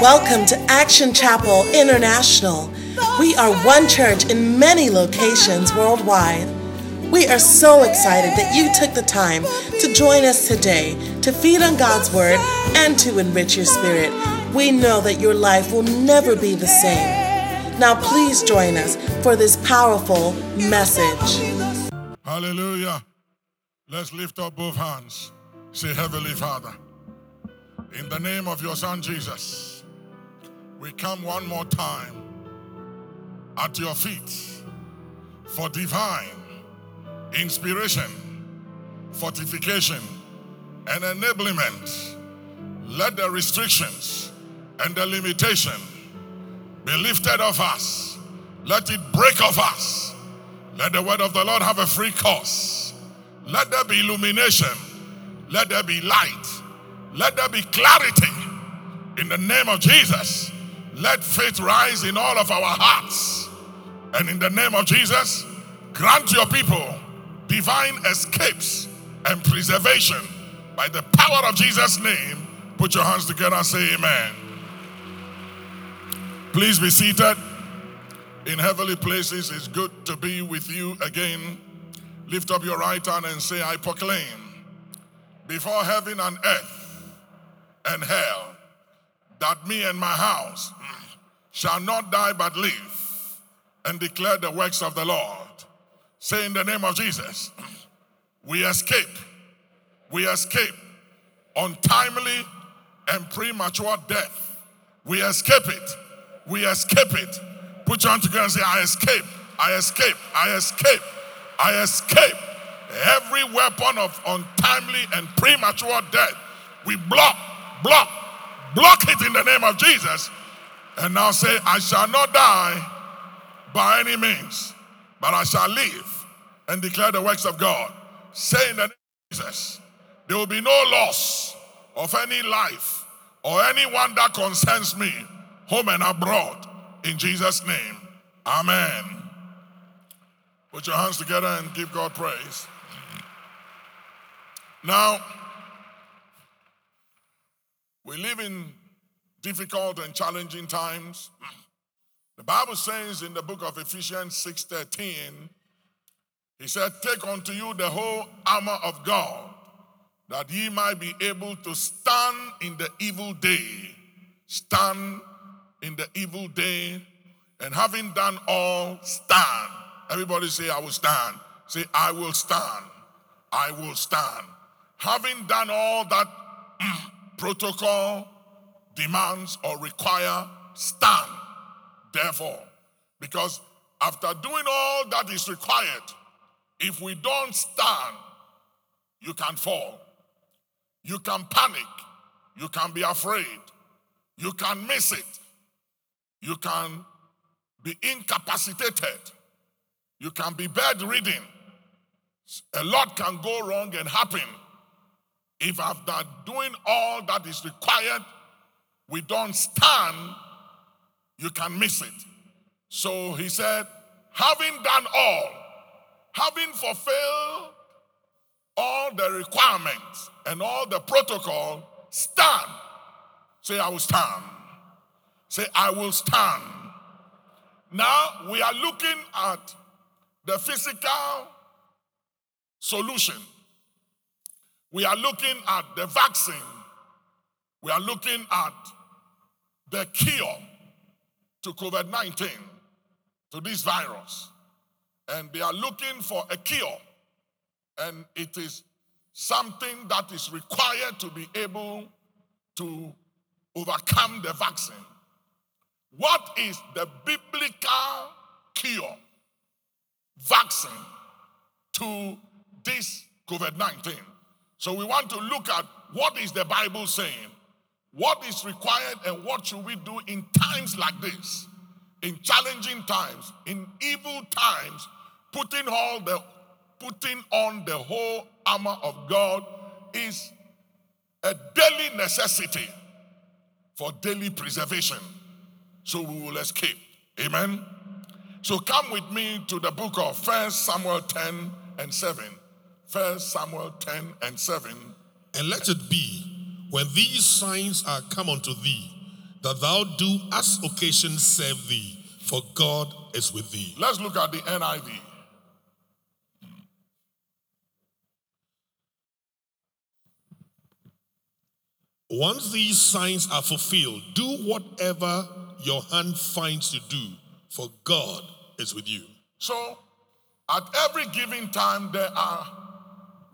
Welcome to Action Chapel International. We are one church in many locations worldwide. We are so excited that you took the time to join us today to feed on God's Word and to enrich your spirit. We know that your life will never be the same. Now, please join us for this powerful message. Hallelujah. Let's lift up both hands. Say, Heavenly Father, in the name of your Son Jesus, we come one more time at your feet for divine inspiration, fortification, and enablement. Let the restrictions and the limitation be lifted off us. Let it break off us. Let the word of the Lord have a free course. Let there be illumination. Let there be light. Let there be clarity. In the name of Jesus, let faith rise in all of our hearts. And in the name of Jesus, grant your people divine escapes and preservation by the power of Jesus' name. Put your hands together and say amen. Please be seated in heavenly places. It's good to be with you again. Lift up your right hand and say, I proclaim before heaven and earth and hell that me and my house shall not die but live and declare the works of the Lord. Say in the name of Jesus, we escape, we escape untimely and premature death. We escape it, we escape it. Put your hand together and say, I escape, I escape, I escape, I escape. Every weapon of untimely and premature death, we block, block, block it in the name of Jesus. And now say, I shall not die by any means, but I shall live and declare the works of God. Say in the name of Jesus, there will be no loss of any life or anyone that concerns me, home and abroad, in Jesus' name. Amen. Put your hands together and give God praise. Now, we live in difficult and challenging times. The Bible says in the book of Ephesians 6:13, he said, Take unto you the whole armor of God, that ye might be able to stand in the evil day. Stand in the evil day, and having done all, stand. Everybody say, I will stand. Say, I will stand. I will stand. Having done all that protocol demands or require, stand. Therefore, because after doing all that is required, if we don't stand, you can fall. You can panic. You can be afraid. You can miss it. You can be incapacitated. You can be bedridden. A lot can go wrong and happen if after doing all that is required, we don't stand, you can miss it. So he said, having done all, having fulfilled all the requirements and all the protocol, stand. Say, I will stand. Say, I will stand. Now we are looking at the physical solution. We are looking at the vaccine. We are looking at the cure to COVID 19, to this virus. And they are looking for a cure. And it is something that is required to be able to overcome the vaccine. What is the biblical cure vaccine to this COVID 19? So we want to look at what is the Bible saying, what is required, and what should we do in times like this, in challenging times, in evil times, putting all the putting on the whole armor of God is a daily necessity for daily preservation. So we will escape. Amen. So come with me to the book of First Samuel 10 and 7. First Samuel 10 and 7. And let it be when these signs are come unto thee, that thou do as occasion serve thee, for God is with thee. Let's look at the NIV. Once these signs are fulfilled, do whatever your hand finds to do, for God is with you. So, at every given time, there are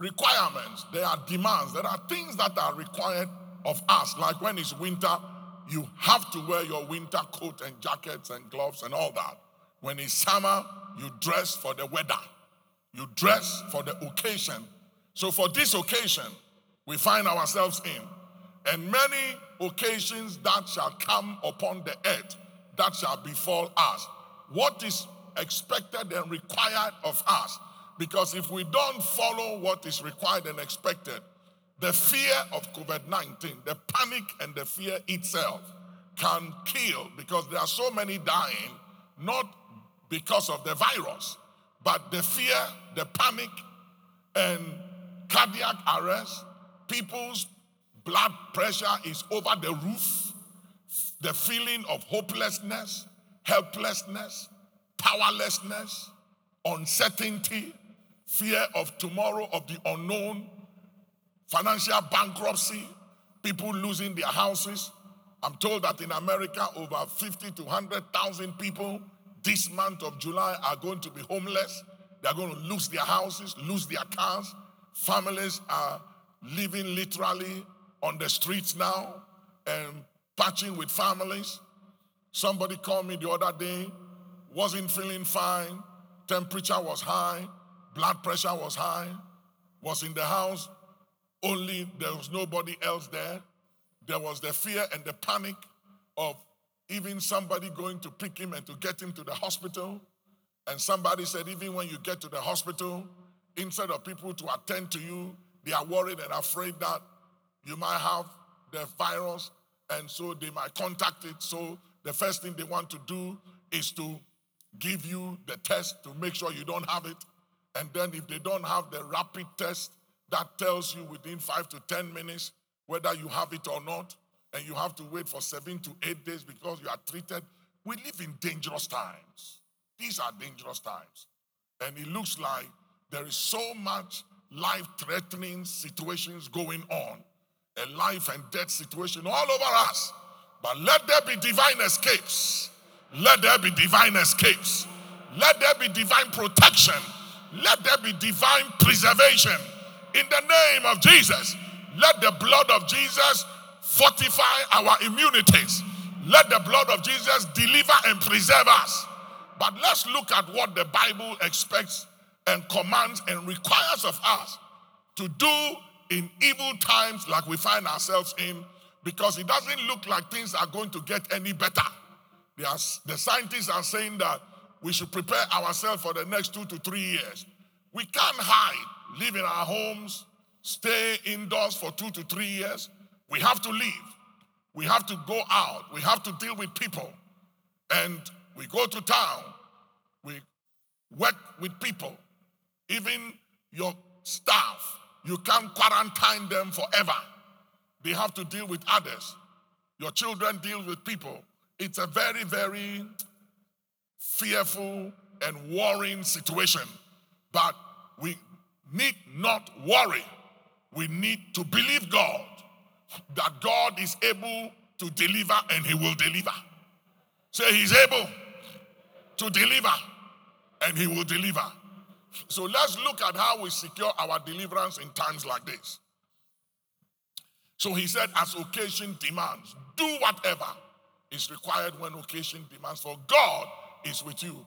requirements, there are demands, there are things that are required of us. Like when it's winter, you have to wear your winter coat and jackets and gloves and all that. When it's summer, you dress for the weather, you dress for the occasion. So, for this occasion, we find ourselves in and many occasions that shall come upon the earth that shall befall us. What is expected and required of us? Because if we don't follow what is required and expected, the fear of COVID 19, the panic and the fear itself can kill because there are so many dying, not because of the virus, but the fear, the panic, and cardiac arrest, people's blood pressure is over the roof, the feeling of hopelessness, helplessness, powerlessness, uncertainty, fear of tomorrow, of the unknown, financial bankruptcy, people losing their houses. I'm told that in America, over 50 to 100,000 people this month of July are going to be homeless. They're going to lose their houses, lose their cars. Families are living literally on the streets now and patching with families. Somebody called me the other day, wasn't feeling fine, temperature was high, blood pressure was high, was in the house, only there was nobody else there. There was the fear and the panic of even somebody going to pick him and to get him to the hospital. And somebody said, even when you get to the hospital, instead of people to attend to you, they are worried and afraid that you might have the virus, and so they might contact it. So the first thing they want to do is to give you the test to make sure you don't have it. And then if they don't have the rapid test that tells you within five to 10 minutes whether you have it or not, and you have to wait for seven to eight days because you are treated, we live in dangerous times. These are dangerous times. And it looks like there is so much life threatening situations going on a life and death situation all over us. But let there be divine escapes. Let there be divine escapes. Let there be divine protection. Let there be divine preservation. In the name of Jesus, let the blood of Jesus fortify our immunities. Let the blood of Jesus deliver and preserve us. But let's look at what the Bible expects and commands and requires of us to do in evil times like we find ourselves in because it doesn't look like things are going to get any better. The scientists are saying that we should prepare ourselves for the next two to three years. We can't hide, live in our homes, stay indoors for two to three years. We have to leave. We have to go out. We have to deal with people. And we go to town. We work with people. Even your staff you can't quarantine them forever. They have to deal with others. Your children deal with people. It's a very, very fearful and worrying situation. But we need not worry. We need to believe God that God is able to deliver and He will deliver. Say, He's able to deliver and He will deliver. So let's look at how we secure our deliverance in times like this. So he said, as occasion demands, do whatever is required when occasion demands, for God is with you.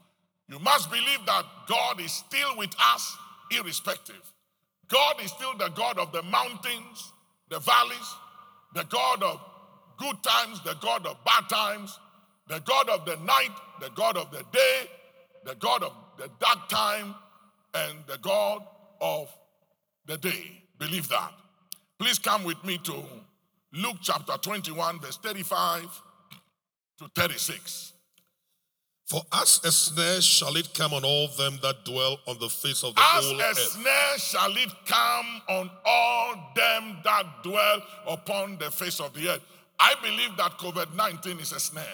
You must believe that God is still with us, irrespective. God is still the God of the mountains, the valleys, the God of good times, the God of bad times, the God of the night, the God of the day, the God of the dark time, and the God of the day. Believe that. Please come with me to Luke chapter 21, verse 35 to 36. For as a snare shall it come on all them that dwell on the face of the earth. as a snare shall it come on all them that dwell upon the face of the earth. I believe that COVID 19 is a snare.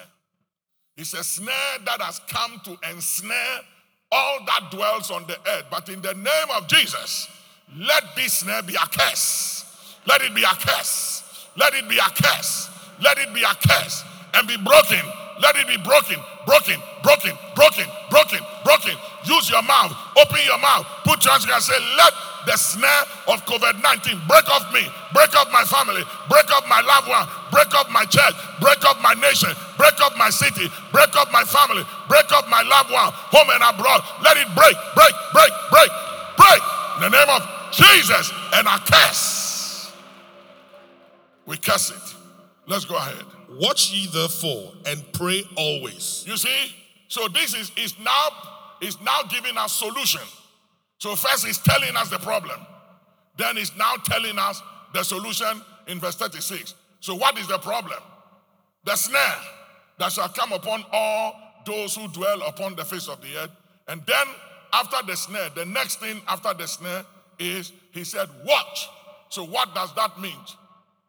It's a snare that has come to ensnare all that dwells on the earth. But in the name of Jesus, let this snare be a curse. Let it be a curse. Let it be a curse. Let it be a curse and be broken. Let it be broken, broken, broken, broken, broken, broken. Use your mouth. Open your mouth. Put your hands and say, Let the snare of COVID 19. Break off me, break up my family, break up my loved one, break up my church, break up my nation, break up my city, break up my family, break up my loved one, home and abroad. Let it break, break, break, break, break. In the name of Jesus and I curse. We curse it. Let's go ahead. Watch ye therefore and pray always. You see? So this is, is now is now giving us solution. So first he's telling us the problem. Then he's now telling us the solution in verse 36. So what is the problem? The snare that shall come upon all those who dwell upon the face of the earth. And then after the snare, the next thing after the snare is he said, watch. So what does that mean?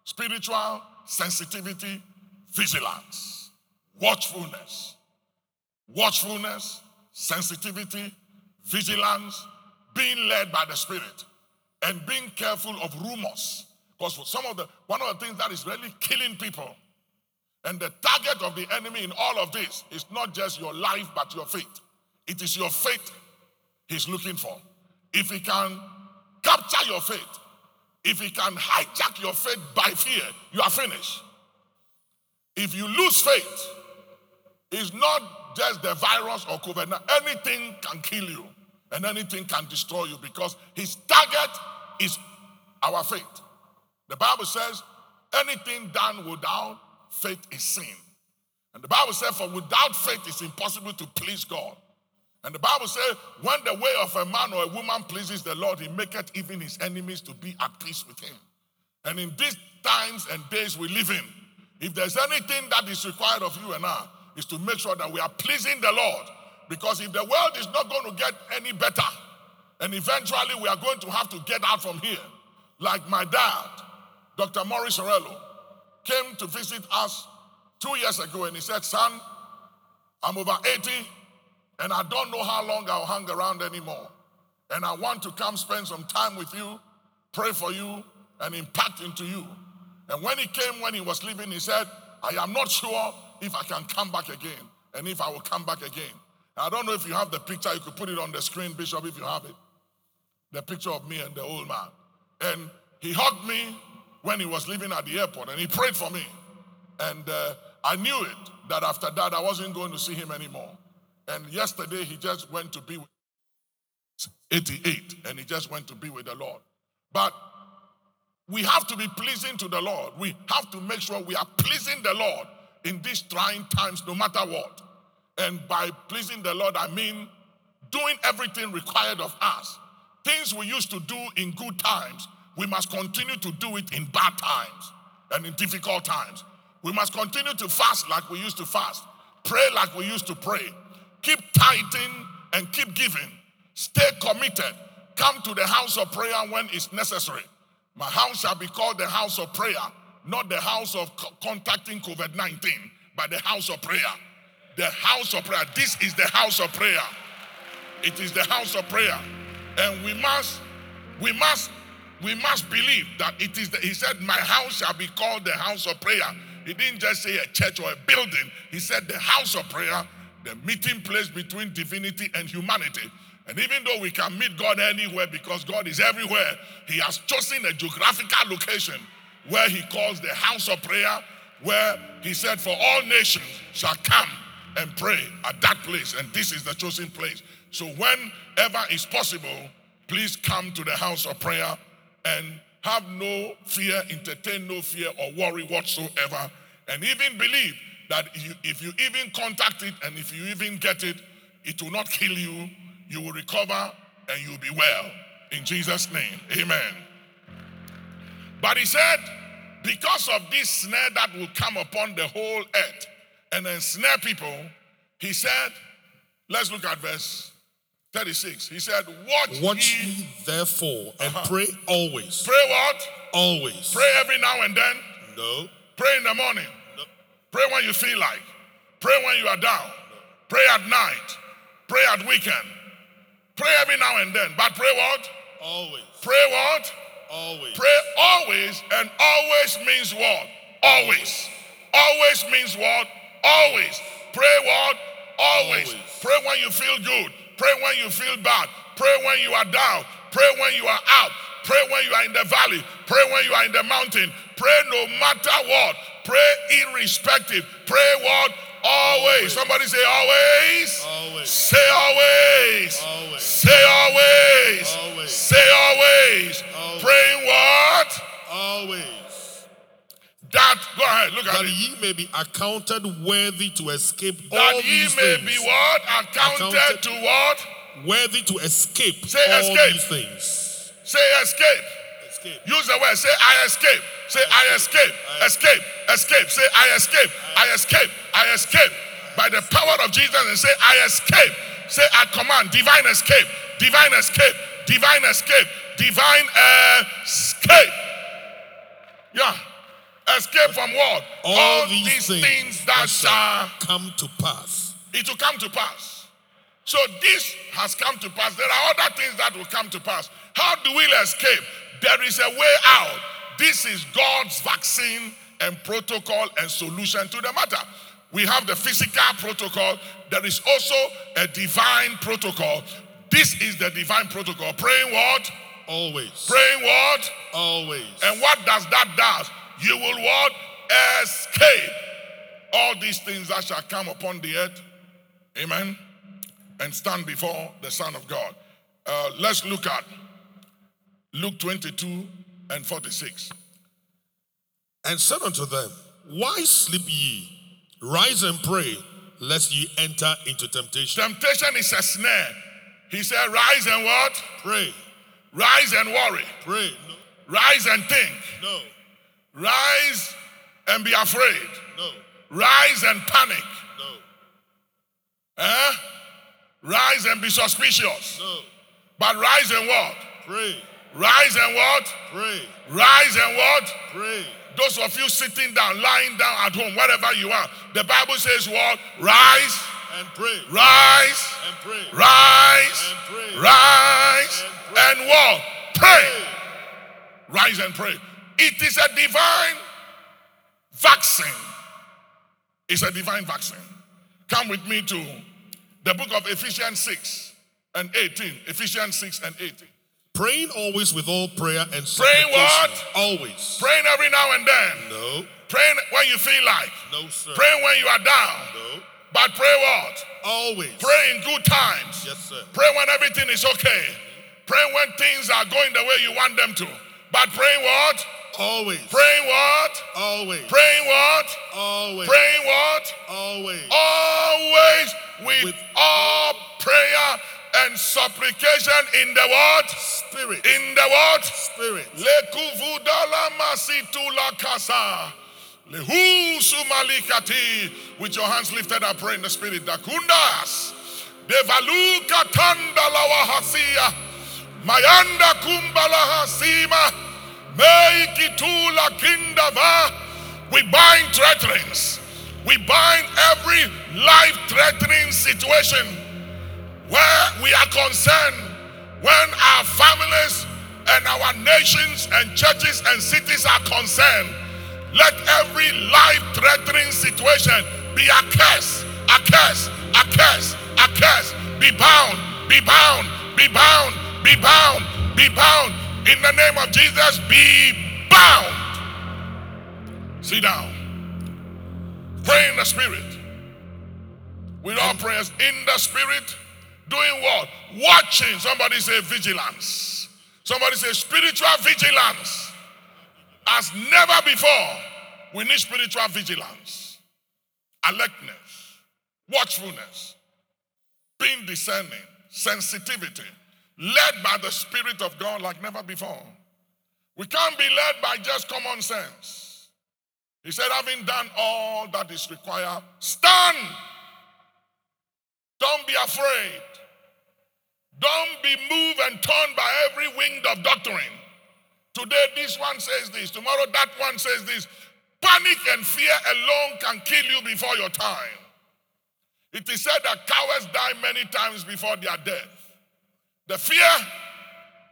Spiritual sensitivity, vigilance, watchfulness. Watchfulness, sensitivity, vigilance, being led by the Spirit, and being careful of rumors. Because for some of the one of the things that is really killing people, and the target of the enemy in all of this is not just your life, but your faith. It is your faith he's looking for. If he can capture your faith, if he can hijack your faith by fear, you are finished. If you lose faith, it's not just the virus or COVID, Now, anything can kill you and anything can destroy you because his target is our faith. The Bible says anything done without faith is sin. And the Bible says, for without faith it's impossible to please God. And the Bible says, when the way of a man or a woman pleases the Lord, he maketh even his enemies to be at peace with him. And in these times and days we live in, if there's anything that is required of you and I, is to make sure that we are pleasing the Lord. Because if the world is not going to get any better, and eventually we are going to have to get out from here, like my dad, Dr. Maurice Orello, came to visit us two years ago and he said, Son, I'm over 80 and I don't know how long I'll hang around anymore. And I want to come spend some time with you, pray for you, and impact into you. And when he came, when he was leaving, he said, I am not sure if I can come back again and if I will come back again. I don't know if you have the picture, you could put it on the screen, Bishop, if you have it. The picture of me and the old man. And he hugged me when he was leaving at the airport and he prayed for me. And uh, I knew it that after that I wasn't going to see him anymore. And yesterday he just went to be with 88 and he just went to be with the Lord. But we have to be pleasing to the Lord. We have to make sure we are pleasing the Lord in these trying times, no matter what. And by pleasing the Lord, I mean doing everything required of us. Things we used to do in good times, we must continue to do it in bad times and in difficult times. We must continue to fast like we used to fast, pray like we used to pray, keep tithing and keep giving, stay committed, come to the house of prayer when it's necessary. My house shall be called the house of prayer, not the house of contacting COVID 19, but the house of prayer. The house of prayer. This is the house of prayer. It is the house of prayer. And we must, we must, we must believe that it is the, he said, My house shall be called the house of prayer. He didn't just say a church or a building, he said the house of prayer, the meeting place between divinity and humanity. And even though we can meet God anywhere because God is everywhere, He has chosen a geographical location where He calls the house of prayer, where He said, For all nations shall come and pray at that place. And this is the chosen place. So whenever it's possible, please come to the house of prayer and have no fear, entertain no fear or worry whatsoever. And even believe that if you even contact it and if you even get it, it will not kill you you will recover and you'll be well. In Jesus' name, amen. But he said, because of this snare that will come upon the whole earth and ensnare people, he said, let's look at verse 36. He said, Watch, Watch ye, ye therefore and uh-huh. pray always. Pray what? Always. Pray every now and then. No. Pray in the morning. Pray when you feel like. Pray when you are down. Pray at night. Pray at weekend. Pray every now and then. But pray what? Always. Pray what? Always. Pray always, and always means what? Always. Always means what? Always. Pray what? Always. Always. Pray when you feel good. Pray when you feel bad. Pray when you are down. Pray when you are out. Pray when you are in the valley. Pray when you are in the mountain. Pray no matter what. Pray irrespective. Pray what? Always. Somebody say always. Always. Say always. Always. Say always. Always. Say always. Always. Praying what? Always. That go ahead, look at That it. ye may be accounted worthy to escape all these things. That ye may be what? Accounted, Accounted- to what? Worthy to escape Say all escape. these things. Say escape. Escape. Use the word. Say I escape. Say I escape. I Escape. Escape. Say I escape. I escape. I escape. By the power of Jesus and say I escape. Say I command divine escape. Divine escape. Divine escape. Divine escape. Yeah. Escape from what? All, these, things, that shall come to pass. it will come to pass. So this has come to pass. There are other things that will come to pass. How do we escape? There is a way out. This is God's vaccine and protocol and solution to the matter. We have the physical protocol. There is also a divine protocol. This is the divine protocol. Praying what? Always. Praying what? Always. And what does that does? You will what? Escape all these things that shall come upon the earth. Amen. And stand before the Son of God. Uh, let's look at Luke 22 and 46. and said unto them, Why sleep ye? Rise and pray, lest ye enter into temptation. Temptation is a snare. He said, Rise and what? Pray. Rise and worry. Pray. No. Rise and think. No. Rise and be afraid. No. Rise and panic. No. Eh? Rise and be suspicious. No. But rise and what? Pray. Rise and what? Pray. Rise and what? Pray. Those of you sitting down, lying down at home, wherever you are, the Bible says what? Rise, And pray. rise, And pray. rise, And pray. rise, And pray. and what? Pray. Rise and pray. It is a divine vaccine. It's a divine vaccine. Come with me to the book of Ephesians 6 and 18. Ephesians 6 and 18. Praying always with all prayer and supplication. Praying what? Always. Praying every now and then. No. Praying when you feel like. No, sir. Praying when you are down. No. But pray what? Always. Pray in good times. Yes, sir. Pray when everything is okay. Pray when things are going the way you want them to. But praying what? Always. Praying what? Always. Praying what? Always. Praying what? Always. Always with, With- all prayer and supplication in the word Spirit. In the word Spirit. Lekuvudala masitula kasa. Lehu sumalikati. With your hands lifted up, pray in the spirit. Dakundas. Devalu katanda lawahasia. Mayanda kumbala hasima. Meikitula kindava. We bind threatenings. We bind every life threatening situation where we are concerned when our families and our nations and churches and cities are concerned. Let every life threatening situation be a curse, a curse, a curse, a curse. Be bound, be bound, be bound, be bound, be bound. In the name of Jesus, be bound. Sit down. Pray in the spirit. With all prayers in the spirit, doing what? Watching. Somebody say vigilance. Somebody say spiritual vigilance. As never before, we need spiritual vigilance, alertness, watchfulness, being discerning, sensitivity, led by the Spirit of God like never before. We can't be led by just common sense. He said, having done all that is required, stand. Don't be afraid. Don't be moved and torn by every wind of doctrine. Today, this one says this. Tomorrow, that one says this. Panic and fear alone can kill you before your time. It is said that cowards die many times before their death. The fear,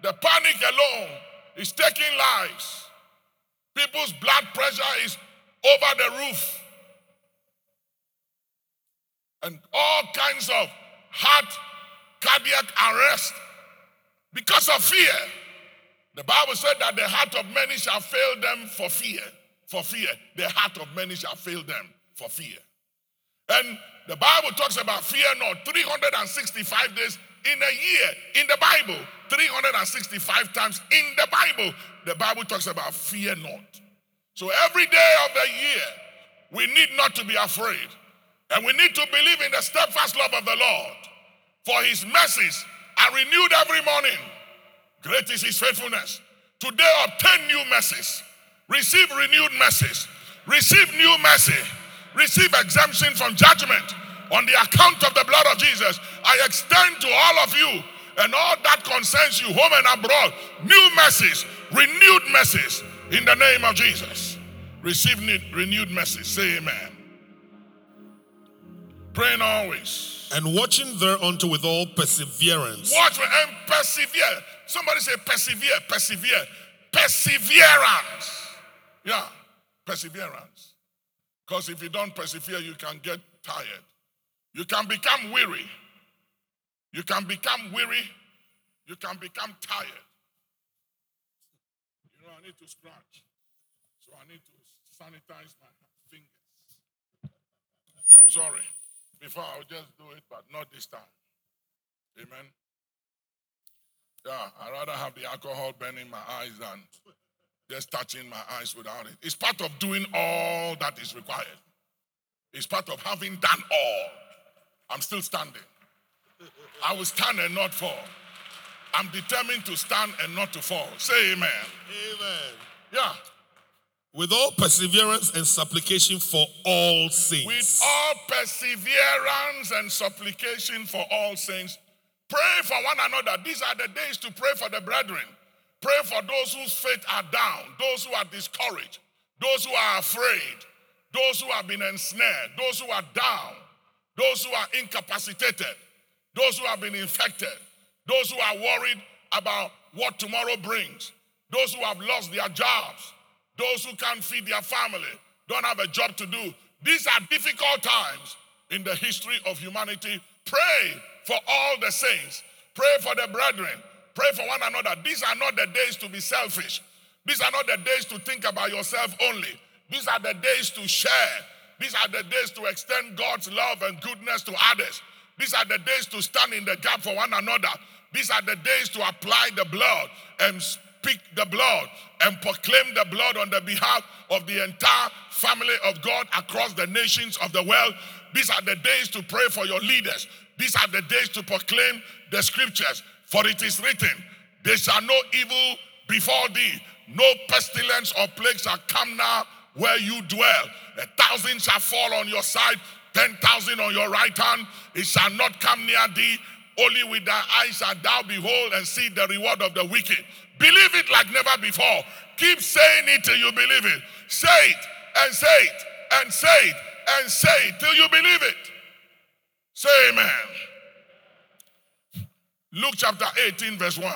the panic alone is taking lives. People's blood pressure is over the roof. And all kinds of heart, cardiac arrest because of fear. The Bible said that the heart of many shall fail them for fear. For fear. The heart of many shall fail them for fear. And the Bible talks about fear not 365 days in a year in the Bible. 365 times in the Bible, the Bible talks about fear not. So every day of the year, we need not to be afraid. And we need to believe in the steadfast love of the Lord. For his mercies are renewed every morning. Great is his faithfulness. Today, obtain new mercies. Receive renewed mercies. Receive new mercy. Receive exemption from judgment on the account of the blood of Jesus. I extend to all of you and all that concerns you, home and abroad, new mercies, renewed mercies in the name of Jesus. Receive renewed mercies. Say amen. Praying always. And watching thereunto with all perseverance. Watch and persevere. Somebody say persevere, persevere, perseverance. Yeah, perseverance. Because if you don't persevere, you can get tired. You can become weary. You can become weary. You can become tired. You know, I need to scratch. So I need to sanitize my fingers. I'm sorry. Before I would just do it, but not this time. Amen. Yeah, I'd rather have the alcohol burning my eyes than just touching my eyes without it. It's part of doing all that is required. It's part of having done all. I'm still standing. I will stand and not fall. I'm determined to stand and not to fall. Say amen. Amen. Yeah with all perseverance and supplication for all saints. With all perseverance and supplication for all saints. Pray for one another. These are the days to pray for the brethren. Pray for those whose faith are down, those who are discouraged, those who are afraid, those who have been ensnared, those who are down, those who are incapacitated, those who have been infected, those who are worried about what tomorrow brings, those who have lost their jobs, those who can't feed their family, don't have a job to do. These are difficult times in the history of humanity. Pray for all the saints. Pray for the brethren. Pray for one another. These are not the days to be selfish. These are not the days to think about yourself only. These are the days to share. These are the days to extend God's love and goodness to others. These are the days to stand in the gap for one another. These are the days to apply the blood and speak the blood and proclaim the blood on the behalf of the entire family of God across the nations of the world. These are the days to pray for your leaders. These are the days to proclaim the scriptures. For it is written, There shall no evil befall thee, no pestilence or plague shall come now where you dwell. A thousand shall fall on your side, ten thousand on your right hand. It shall not come near thee. Only with thy eyes shalt thou behold and see the reward of the wicked. Believe it like never before. Keep saying it till you believe it. Say it and say it and say it and say it till you believe it. Say amen. Luke chapter 18, verse 1.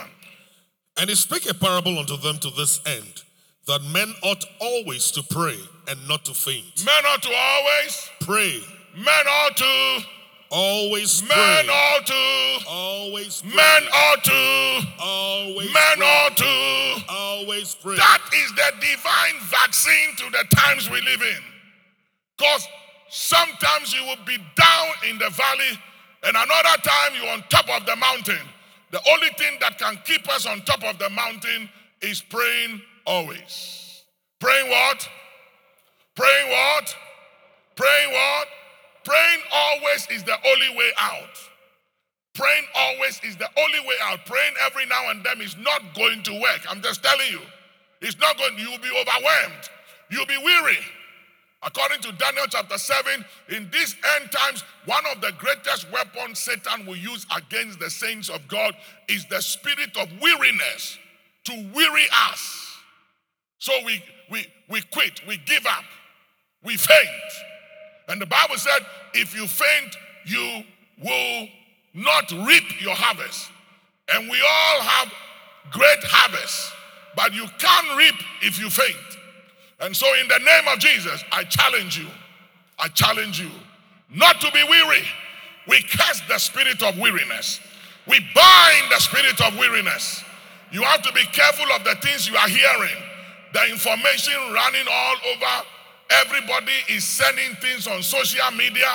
And he spake a parable unto them to this end, that men ought always to pray and not to faint. Men ought to always pray. Men ought to Always Men pray. ought to. Always pray. Men ought to. Always Men pray. ought to. Always pray. That is the divine vaccine to the times we live in. Because sometimes you will be down in the valley, and another time you're on top of the mountain. The only thing that can keep us on top of the mountain is praying always. Praying what? Praying what? Praying what? Praying always is the only way out. Praying always is the only way out. Praying every now and then is not going to work. I'm just telling you. It's not going, you'll be overwhelmed. You'll be weary. According to Daniel chapter 7, in these end times, one of the greatest weapons Satan will use against the saints of God is the spirit of weariness to weary us. So we, we, we quit, we give up. we faint. And the Bible said, if you faint, you will not reap your harvest. And we all have great harvest, but you can't reap if you faint. And so, in the name of Jesus, I challenge you. I challenge you not to be weary. We cast the spirit of weariness. We bind the spirit of weariness. You have to be careful of the things you are hearing. The information running all over. Everybody is sending things on social media.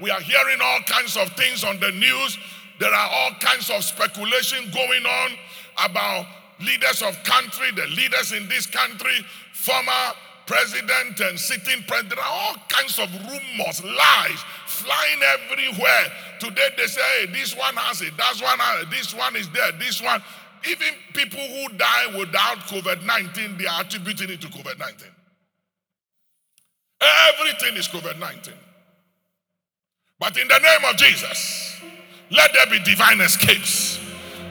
We are hearing all kinds of things on the news. There are all kinds of speculation going on about leaders of country, the leaders in this country, former president and sitting president. There are all kinds of rumors, lies flying everywhere. Today they say, hey, this one has it, that's one has it, this one is there, this one. Even people who die without COVID 19, they are attributing it to COVID 19. Everything is COVID 19. But in the name of Jesus, let there be divine escapes.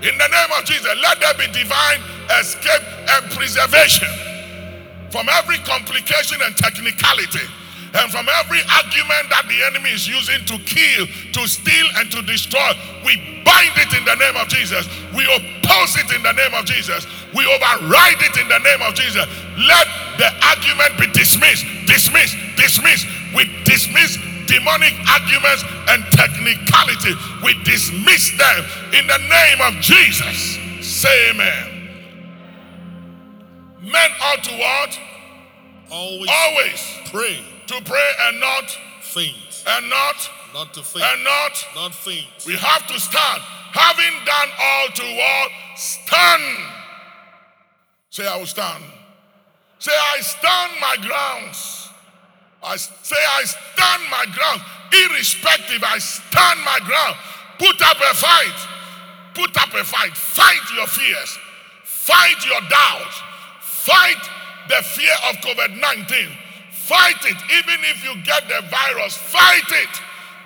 In the name of Jesus, let there be divine escape and preservation from every complication and technicality and from every argument that the enemy is using to kill, to steal, and to destroy. We bind it in the name of Jesus. We oppose it in the name of Jesus. We override it in the name of Jesus. Let the argument be dismissed, dismissed, dismissed. We dismiss demonic arguments and technicality. We dismiss them in the name of Jesus. Say amen. Men ought to what? Always, Always pray, to pray and not faint, and not not to faint, and not. not faint. We have to stand. Having done all to what? Stand. Say, I will stand. Say, I stand my grounds. I say, I stand my ground. Irrespective, I stand my ground. Put up a fight. Put up a fight. Fight your fears. Fight your doubts. Fight the fear of COVID 19. Fight it. Even if you get the virus, fight it.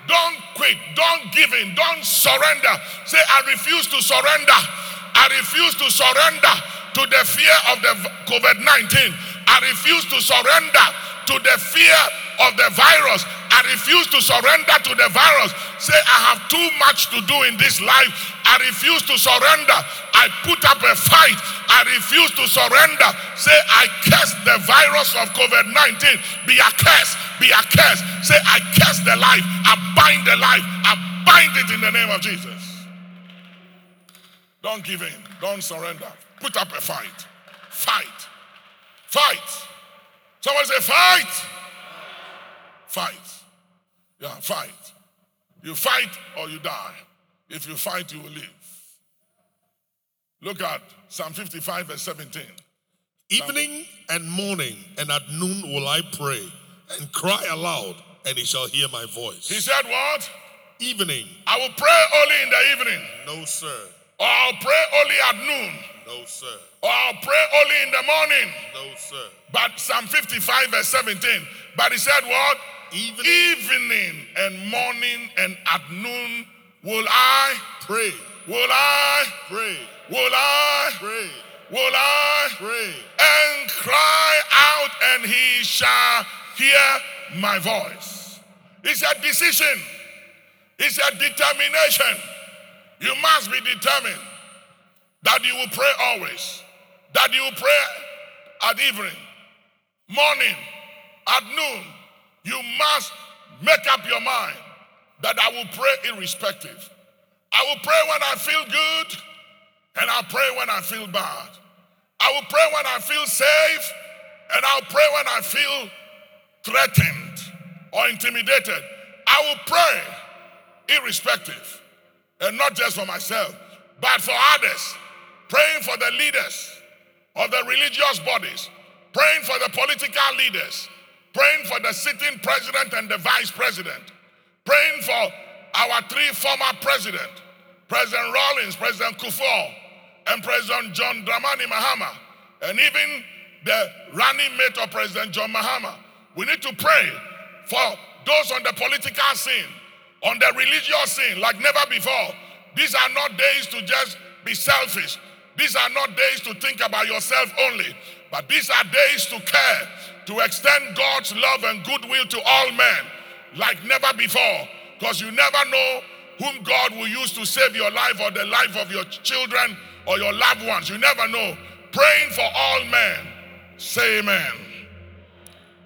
Don't quit. Don't give in. Don't surrender. Say, I refuse to surrender. I refuse to surrender to the fear of the COVID 19. I refuse to surrender to the fear of the virus. I refuse to surrender to the virus. Say, I have too much to do in this life. I refuse to surrender. I put up a fight. I refuse to surrender. Say, I curse the virus of COVID 19. Be a curse. Be a curse. Say, I curse the life. I bind the life. I bind it in the name of Jesus. Don't give in. Don't surrender. Put up a fight. Fight. Fight. Someone say, fight. Fight. Yeah, fight. You fight or you die. If you fight, you will live. Look at Psalm 55, verse 17. Evening and morning and at noon will I pray and cry aloud, and he shall hear my voice. He said, What? Evening, I will pray only in the evening, no sir, or I'll pray only at noon, no sir, or I'll pray only in the morning. no sir. But Psalm 55, verse 17. But he said, What? Evening, Evening and morning and at noon will I, pray, will I, pray, will I, pray, will I, pray. and cry out, and he shall hear my voice. It's a decision, it's a determination. You must be determined that you will pray always, that you will pray at evening, morning, at noon. You must make up your mind that I will pray irrespective. I will pray when I feel good, and I'll pray when I feel bad. I will pray when I feel safe, and I'll pray when I feel threatened or intimidated. I will pray irrespective, and not just for myself, but for others. Praying for the leaders of the religious bodies, praying for the political leaders, praying for the sitting president and the vice president, praying for our three former presidents, President Rawlings, President Kufuor, and President John Dramani Mahama, and even the running mate of President John Mahama. We need to pray for those on the political scene, on the religious scene, like never before. These are not days to just be selfish. These are not days to think about yourself only, but these are days to care, to extend God's love and goodwill to all men like never before. Because you never know whom God will use to save your life or the life of your children or your loved ones. You never know. Praying for all men. Say amen.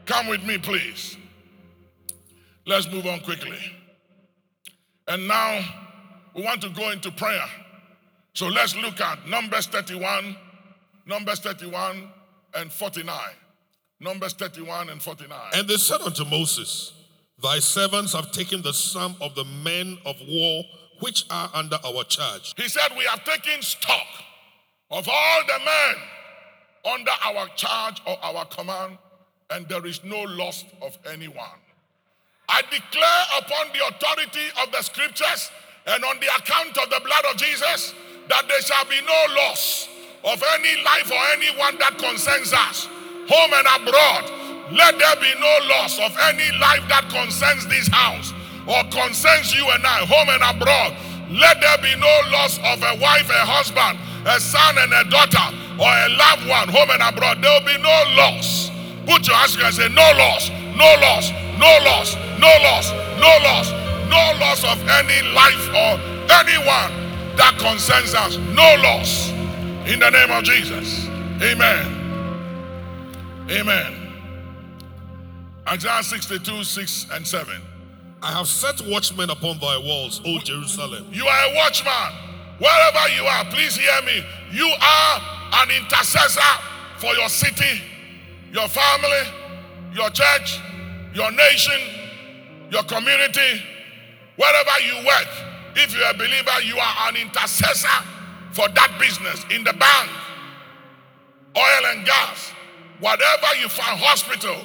Come with me, please. Let's move on quickly. And now we want to go into prayer. So let's look at Numbers 31, Numbers 31 and 49. Numbers 31 and 49. And they said unto Moses, Thy servants have taken the sum of the men of war which are under our charge. He said, We have taken stock of all the men under our charge or our command, and there is no loss of anyone. I declare upon the authority of the scriptures and on the account of the blood of Jesus that there shall be no loss of any life or anyone that concerns us, home and abroad. Let there be no loss of any life that concerns this house or concerns you and I, home and abroad. Let there be no loss of a wife, a husband, a son, and a daughter, or a loved one, home and abroad. There will be no loss. Put your hands together and say, No loss, no loss, no loss, no loss, no loss, no loss of any life or anyone that concerns us. No loss. In the name of Jesus. Amen. Amen. Isaiah 62, 6 and 7. I have set watchmen upon thy walls, O Jerusalem. You are a watchman. Wherever you are, please hear me. You are an intercessor for your city, your family, your church, your nation, your community, wherever you work. If you're a believer, you are an intercessor for that business in the bank, oil and gas, whatever you find, hospital,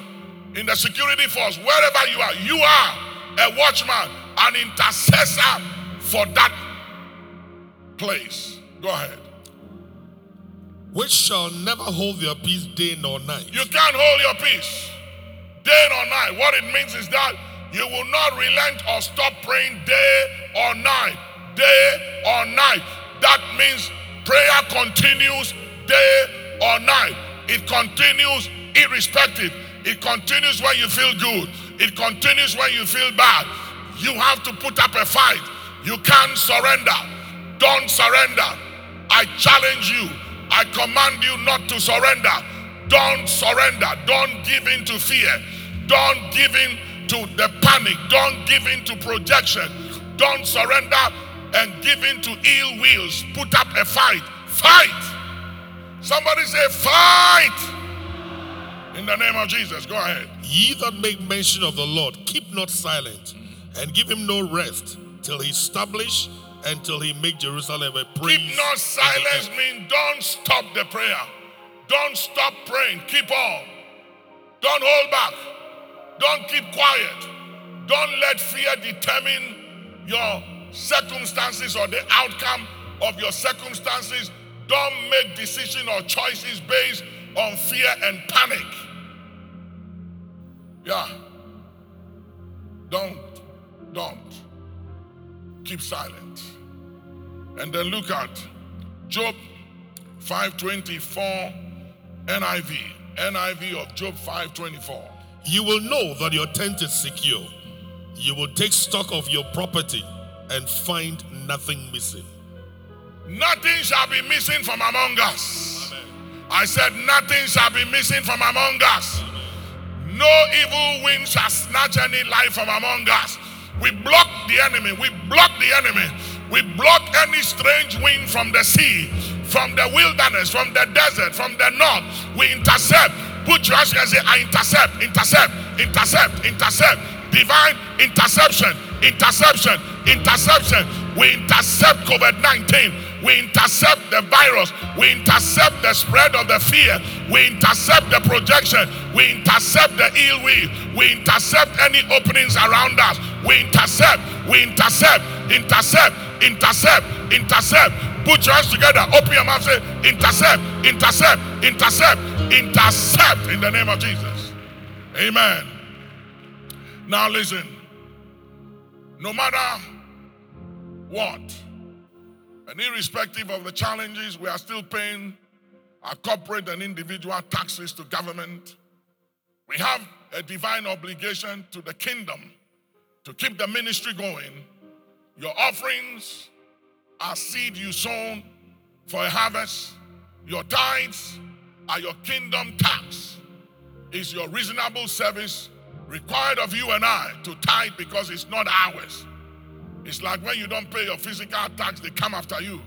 in the security force, wherever you are, you are a watchman, an intercessor for that place. Go ahead. Which shall never hold their peace day nor night. You can't hold your peace day nor night. What it means is that you will not relent or stop praying day or night. Day or night. That means prayer continues day or night. It continues irrespective. It continues when you feel good. It continues when you feel bad. You have to put up a fight. You can't surrender. Don't surrender. I challenge you. I command you not to surrender. Don't surrender. Don't give in to fear. Don't give in to the panic. Don't give in to projection. Don't surrender and give in to ill wills. Put up a fight. Fight. Somebody say, fight. In the name of Jesus. Go ahead. Ye that make mention of the Lord, keep not silent, and give him no rest till he establish and till he make Jerusalem a praise. Keep not silence means don't stop the prayer. Don't stop praying. Keep on. Don't hold back. Don't keep quiet. Don't let fear determine your circumstances or the outcome of your circumstances. Don't make decisions or choices based on fear and panic. Yeah. Don't, don't. Keep silent. And then look at Job 524 NIV. NIV of Job 524. You will know that your tent is secure. You will take stock of your property and find nothing missing. Nothing shall be missing from among us. I said, Nothing shall be missing from among us. No evil wind shall snatch any life from among us. We block the enemy. We block the enemy. We block any strange wind from the sea, from the wilderness, from the desert, from the north. We intercept. Put your hands and say, I intercept, intercept, intercept, intercept. Divine interception, interception, interception. We intercept COVID 19. We intercept the virus. We intercept the spread of the fear. We intercept the projection. We intercept the ill will. We intercept any openings around us. We intercept. We intercept. Intercept. Intercept. Intercept. Put your hands together. Open your mouth. Say intercept. Intercept. Intercept. Intercept in the name of Jesus. Amen. Now listen. No matter what, and irrespective of the challenges, we are still paying our corporate and individual taxes to government. We have a divine obligation to the kingdom to keep the ministry going. Your offerings are seed you sown for a harvest. Your tithes are your kingdom tax. Is your reasonable service required of you and I to tithe because it's not ours? It's like when you don't pay your physical tax, they come after you.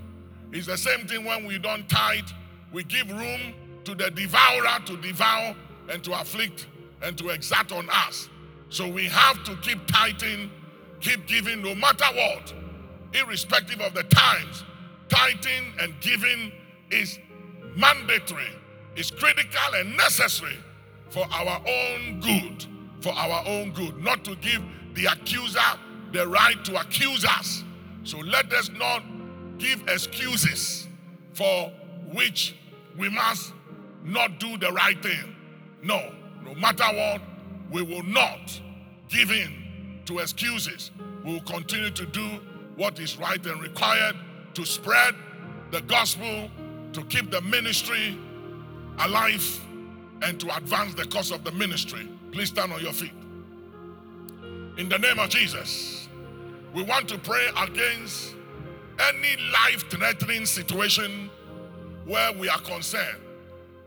It's the same thing when we don't tithe, we give room to the devourer to devour and to afflict and to exact on us. So we have to keep tithing, keep giving no matter what, irrespective of the times. Tithing and giving is mandatory, is critical and necessary for our own good. For our own good, not to give the accuser the right to accuse us. So let us not give excuses for which we must not do the right thing. No, no matter what, we will not give in to excuses. We will continue to do what is right and required to spread the gospel, to keep the ministry alive, and to advance the cause of the ministry. Please stand on your feet. In the name of Jesus, we want to pray against any life threatening situation where we are concerned,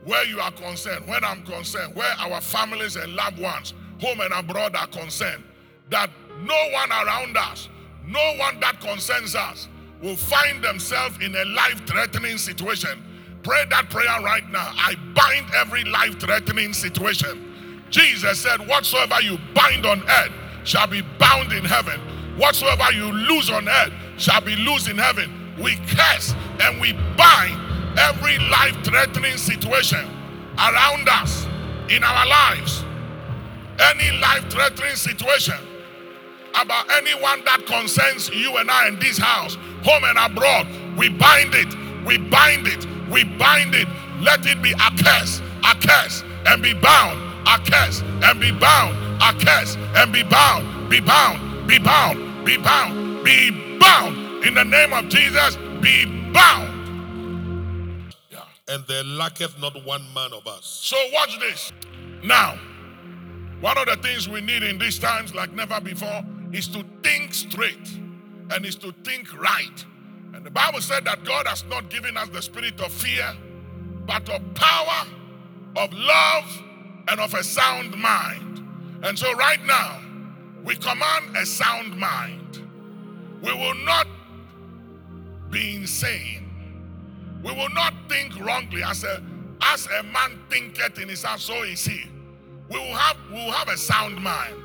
where you are concerned, when I'm concerned, where our families and loved ones, home and abroad, are concerned, that no one around us, no one that concerns us, will find themselves in a life threatening situation. Pray that prayer right now. I bind every life threatening situation. Jesus said, Whatsoever you bind on earth shall be bound in heaven. Whatsoever you lose on earth shall be loose in heaven. We curse and we bind every life threatening situation around us in our lives. Any life threatening situation about anyone that concerns you and I in this house, home and abroad, we bind it, we bind it, we bind it. Let it be a curse, a curse, and be bound, a curse, and be bound, a curse, and be bound, be bound, be bound, be bound, be bound. In the name of Jesus, be bound. Yeah. And there lacketh not one man of us. So watch this. Now, one of the things we need in these times, like never before, is to think straight and is to think right. And the Bible said that God has not given us the spirit of fear, but of power, of love, and of a sound mind. And so, right now, we command a sound mind. We will not be insane. We will not think wrongly as a as a man thinketh in his heart, so is he. We will have we will have a sound mind.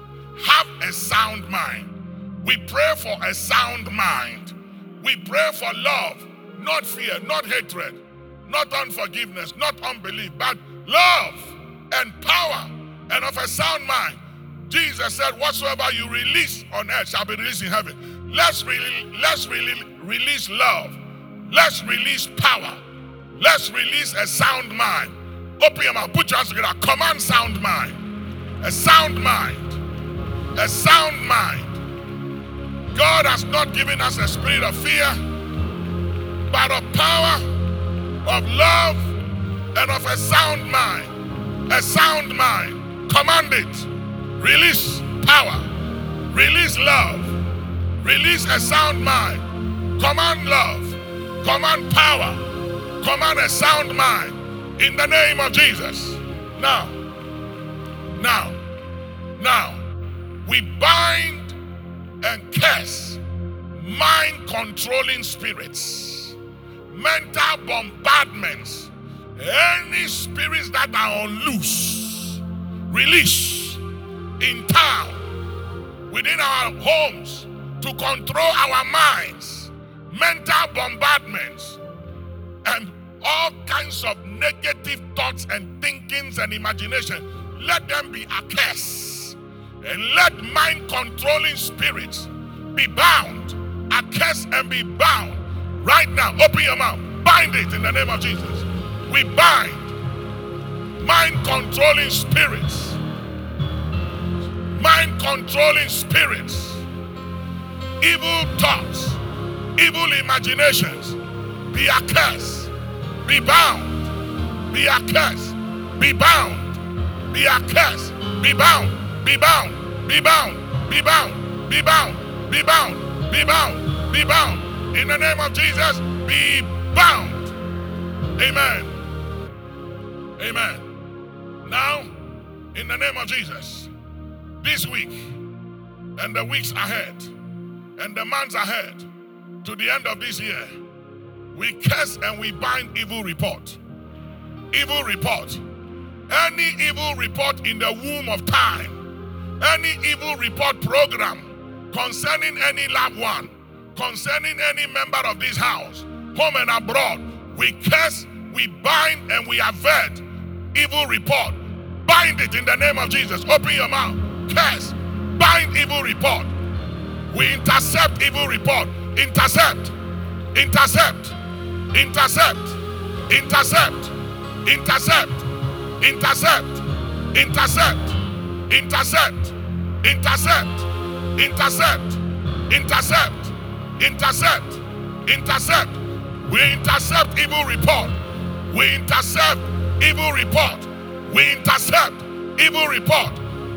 Have a sound mind. We pray for a sound mind. We pray for love, not fear, not hatred, not unforgiveness, not unbelief, but love and power and of a sound mind. Jesus said, Whatsoever you release on earth shall be released in heaven. Let's really, let's really release love. Let's release power. Let's release a sound mind. Open your mouth, put your hands together. Command sound mind. A sound mind. A sound mind. God has not given us a spirit of fear, but of power, of love, and of a sound mind. A sound mind. Command it. Release power. Release love. Release a sound mind. Command love. Command power. Command a sound mind. In the name of Jesus. Now, now, now, we bind and curse mind controlling spirits, mental bombardments, any spirits that are on loose, release in town, within our homes, to control our minds, mental bombardments, and all kinds of negative thoughts and thinkings and imagination. Let them be a curse. And let mind controlling spirits be bound, a curse and be bound. Right now, open your mouth, bind it in the name of Jesus. We bind mind controlling spirits, mind controlling spirits, evil thoughts, evil imaginations. Be a curse, be bound, be a curse, be bound, be a curse, be bound, be bound, be bound, be bound, be bound, be bound, be bound, be bound. In the name of Jesus, be bound. Amen. Amen. Now, in the name of Jesus, this week and the weeks ahead and the months ahead to the end of this year, we curse and we bind evil report. Evil report. Any evil report in the womb of time, any evil report program concerning any loved one, concerning any member of this house, home and abroad, we curse, we bind, and we avert evil report. Bind it in the name of Jesus. Open your mouth. Curse. Bind evil report. We intercept evil report. Intercept. Intercept. Intercept. Intercept. Intercept. Intercept. Intercept. intercept. Intercept. Intercept. Intercept. Intercept. Intercept. Intercept. We intercept evil report. We intercept evil report. We intercept evil report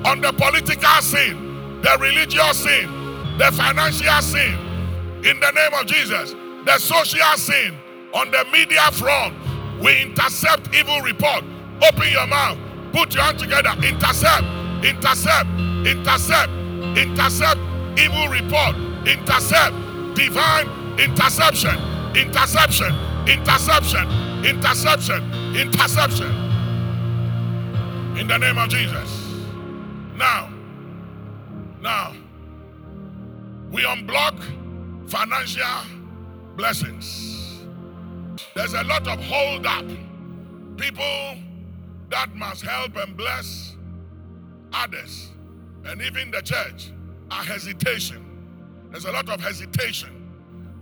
on the political scene, the religious scene, the financial scene. In the name of Jesus, the social scene, on the media front, we intercept evil report. Open your mouth, put your hand together, intercept, intercept, intercept, intercept evil report, intercept divine interception, interception, interception, interception, interception. In the name of Jesus. Now, now, we unblock financial blessings. There's a lot of hold up. People that must help and bless others and even the church are hesitation. There's a lot of hesitation,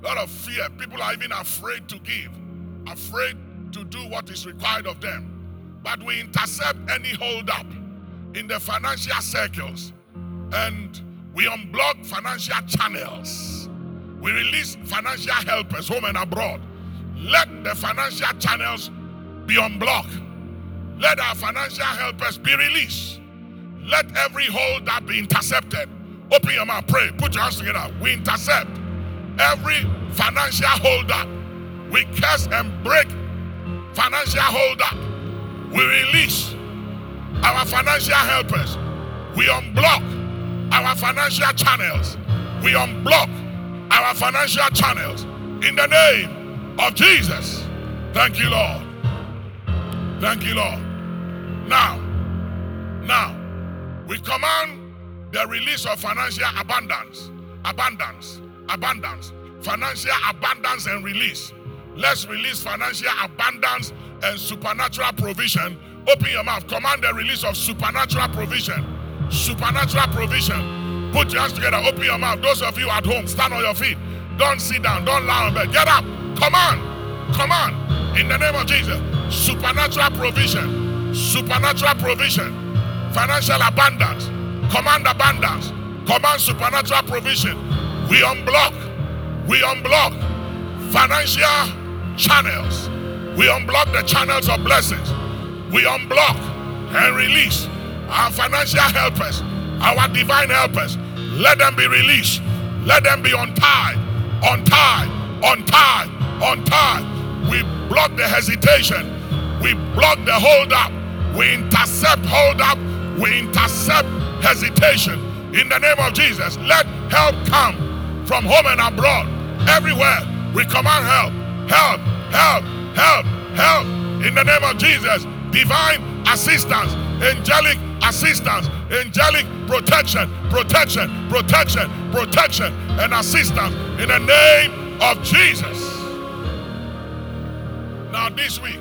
a lot of fear. People are even afraid to give, afraid to do what is required of them. But we intercept any hold up in the financial circles and we unblock financial channels. We release financial helpers home and abroad. Let the financial channels be unblocked. Let our financial helpers be released. Let every hold up be intercepted. Open your mouth, pray, put your hands together. We intercept every financial hold up. We curse and break financial hold up. We release our financial helpers. We unblock our financial channels. We unblock our financial channels in the name of Jesus. Thank you, Lord. Thank you, Lord. Now, now, we command the release of financial abundance, abundance, abundance, financial abundance and release. Let's release financial abundance and supernatural provision. Open your mouth. Command the release of supernatural provision. Supernatural provision. Put your hands together. Open your mouth. Those of you at home, stand on your feet. Don't sit down. Don't lie on bed. Get up. Come on. Come on. In the name of Jesus. Supernatural provision. Supernatural provision. Financial abundance. Command abundance. Command supernatural provision. We unblock. We unblock financial channels. We unblock the channels of blessings. We unblock and release our financial helpers, our divine helpers. Let them be released. Let them be untied, untied, untied, untied. We block the hesitation. We block the hold up. We intercept hold up. We intercept hesitation. In the name of Jesus, let help come from home and abroad. Everywhere we command help, help, help, help, help. In the name of Jesus, divine assistance, angelic assistance, angelic protection, protection, protection, protection, and assistance in the name of Jesus. Now, this week,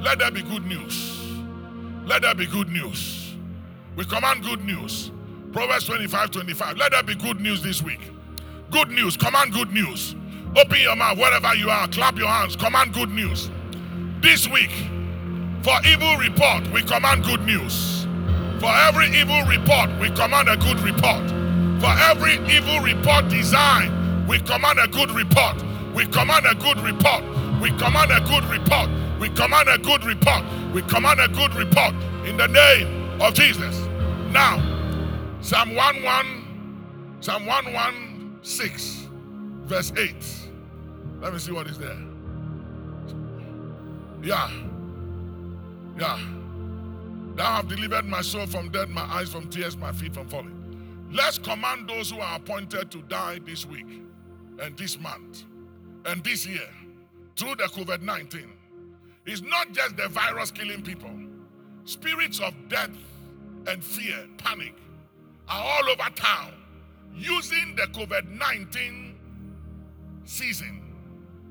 let there be good news. Let there be good news. We command good news. Proverbs 25 25. Let there be good news this week. Good news. Command good news. Open your mouth wherever you are. Clap your hands. Command good news. This week, for evil report, we command good news. For every evil report, we command a good report. For every evil report design, we command a good report. We command a good report. We command a good report. We command a good report. We command a good report in the name of Jesus. Now, Psalm 11, Psalm 116, verse 8. Let me see what is there. Yeah. Yeah. Thou have delivered my soul from death, my eyes from tears, my feet from falling. Let's command those who are appointed to die this week and this month and this year through the COVID 19. It's not just the virus killing people, spirits of death and fear, panic are all over town using the COVID 19 season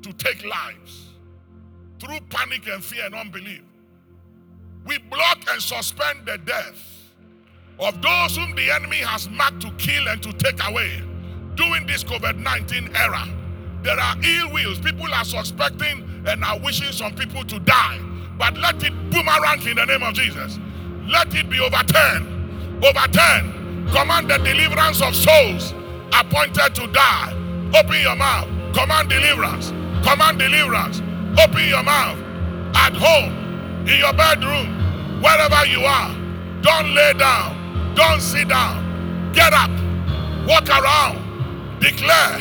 to take lives through panic and fear and unbelief. We block and suspend the death of those whom the enemy has marked to kill and to take away during this COVID 19 era. There are ill wills. People are suspecting and are wishing some people to die. But let it boomerang in the name of Jesus. Let it be overturned. Overturned. Command the deliverance of souls appointed to die. Open your mouth. Command deliverance. Command deliverance. Open your mouth. At home, in your bedroom, wherever you are. Don't lay down. Don't sit down. Get up. Walk around. Declare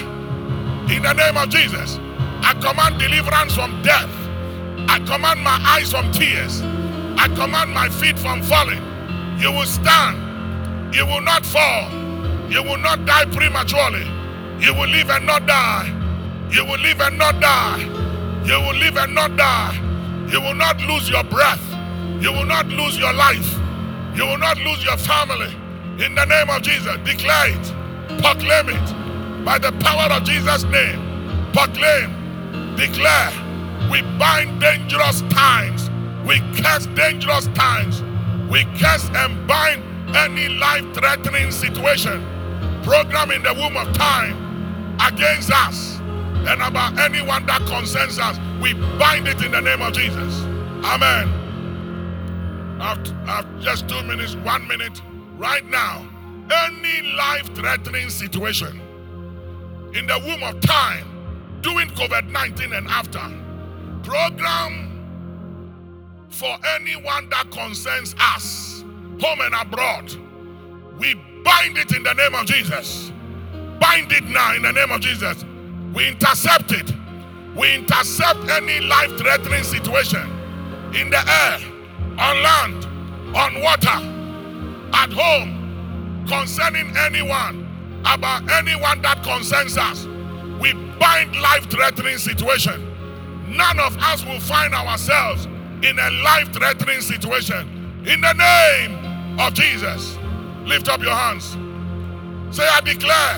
in the name of Jesus. I command deliverance from death. I command my eyes from tears. I command my feet from falling. You will stand. You will not fall. You will not die prematurely. You will live and not die. You will live and not die. You will live and not die. You will not lose your breath. You will not lose your life. You will not lose your family. In the name of Jesus, declare it, proclaim it by the power of Jesus' name. Proclaim, declare. We bind dangerous times. We curse dangerous times. We curse and bind any life threatening situation, program in the womb of time against us and about anyone that concerns us. We bind it in the name of Jesus. Amen. After, after just two minutes, one minute, right now, any life threatening situation in the womb of time during COVID 19 and after, program for anyone that concerns us, home and abroad, we bind it in the name of Jesus. Bind it now in the name of Jesus. We intercept it. We intercept any life threatening situation in the air, on land, on water, at home, concerning anyone, about anyone that concerns us. We bind life threatening situation. None of us will find ourselves in a life threatening situation. In the name of Jesus, lift up your hands. Say, I declare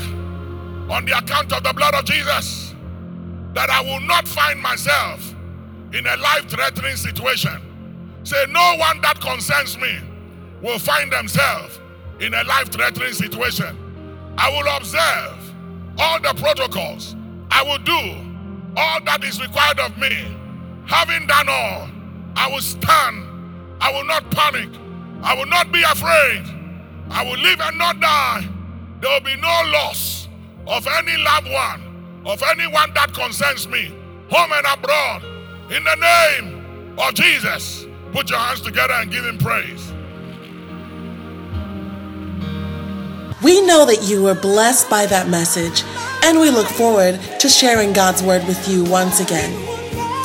on the account of the blood of Jesus that I will not find myself in a life threatening situation. Say, no one that concerns me will find themselves in a life threatening situation. I will observe all the protocols. I will do all that is required of me. Having done all, I will stand. I will not panic. I will not be afraid. I will live and not die. There will be no loss of any loved one, of anyone that concerns me, home and abroad. In the name of Jesus, put your hands together and give him praise. We know that you were blessed by that message, and we look forward to sharing God's Word with you once again.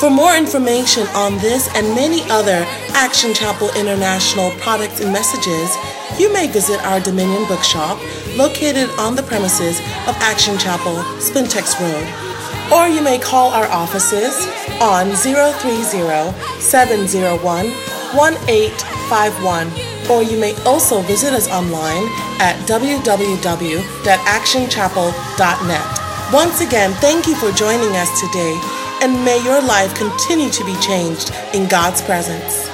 For more information on this and many other Action Chapel International products and messages, you may visit our Dominion Bookshop located on the premises of Action Chapel, Spintex Road. Or you may call our offices on 030 701 1851 or you may also visit us online at www.actionchapel.net. Once again, thank you for joining us today, and may your life continue to be changed in God's presence.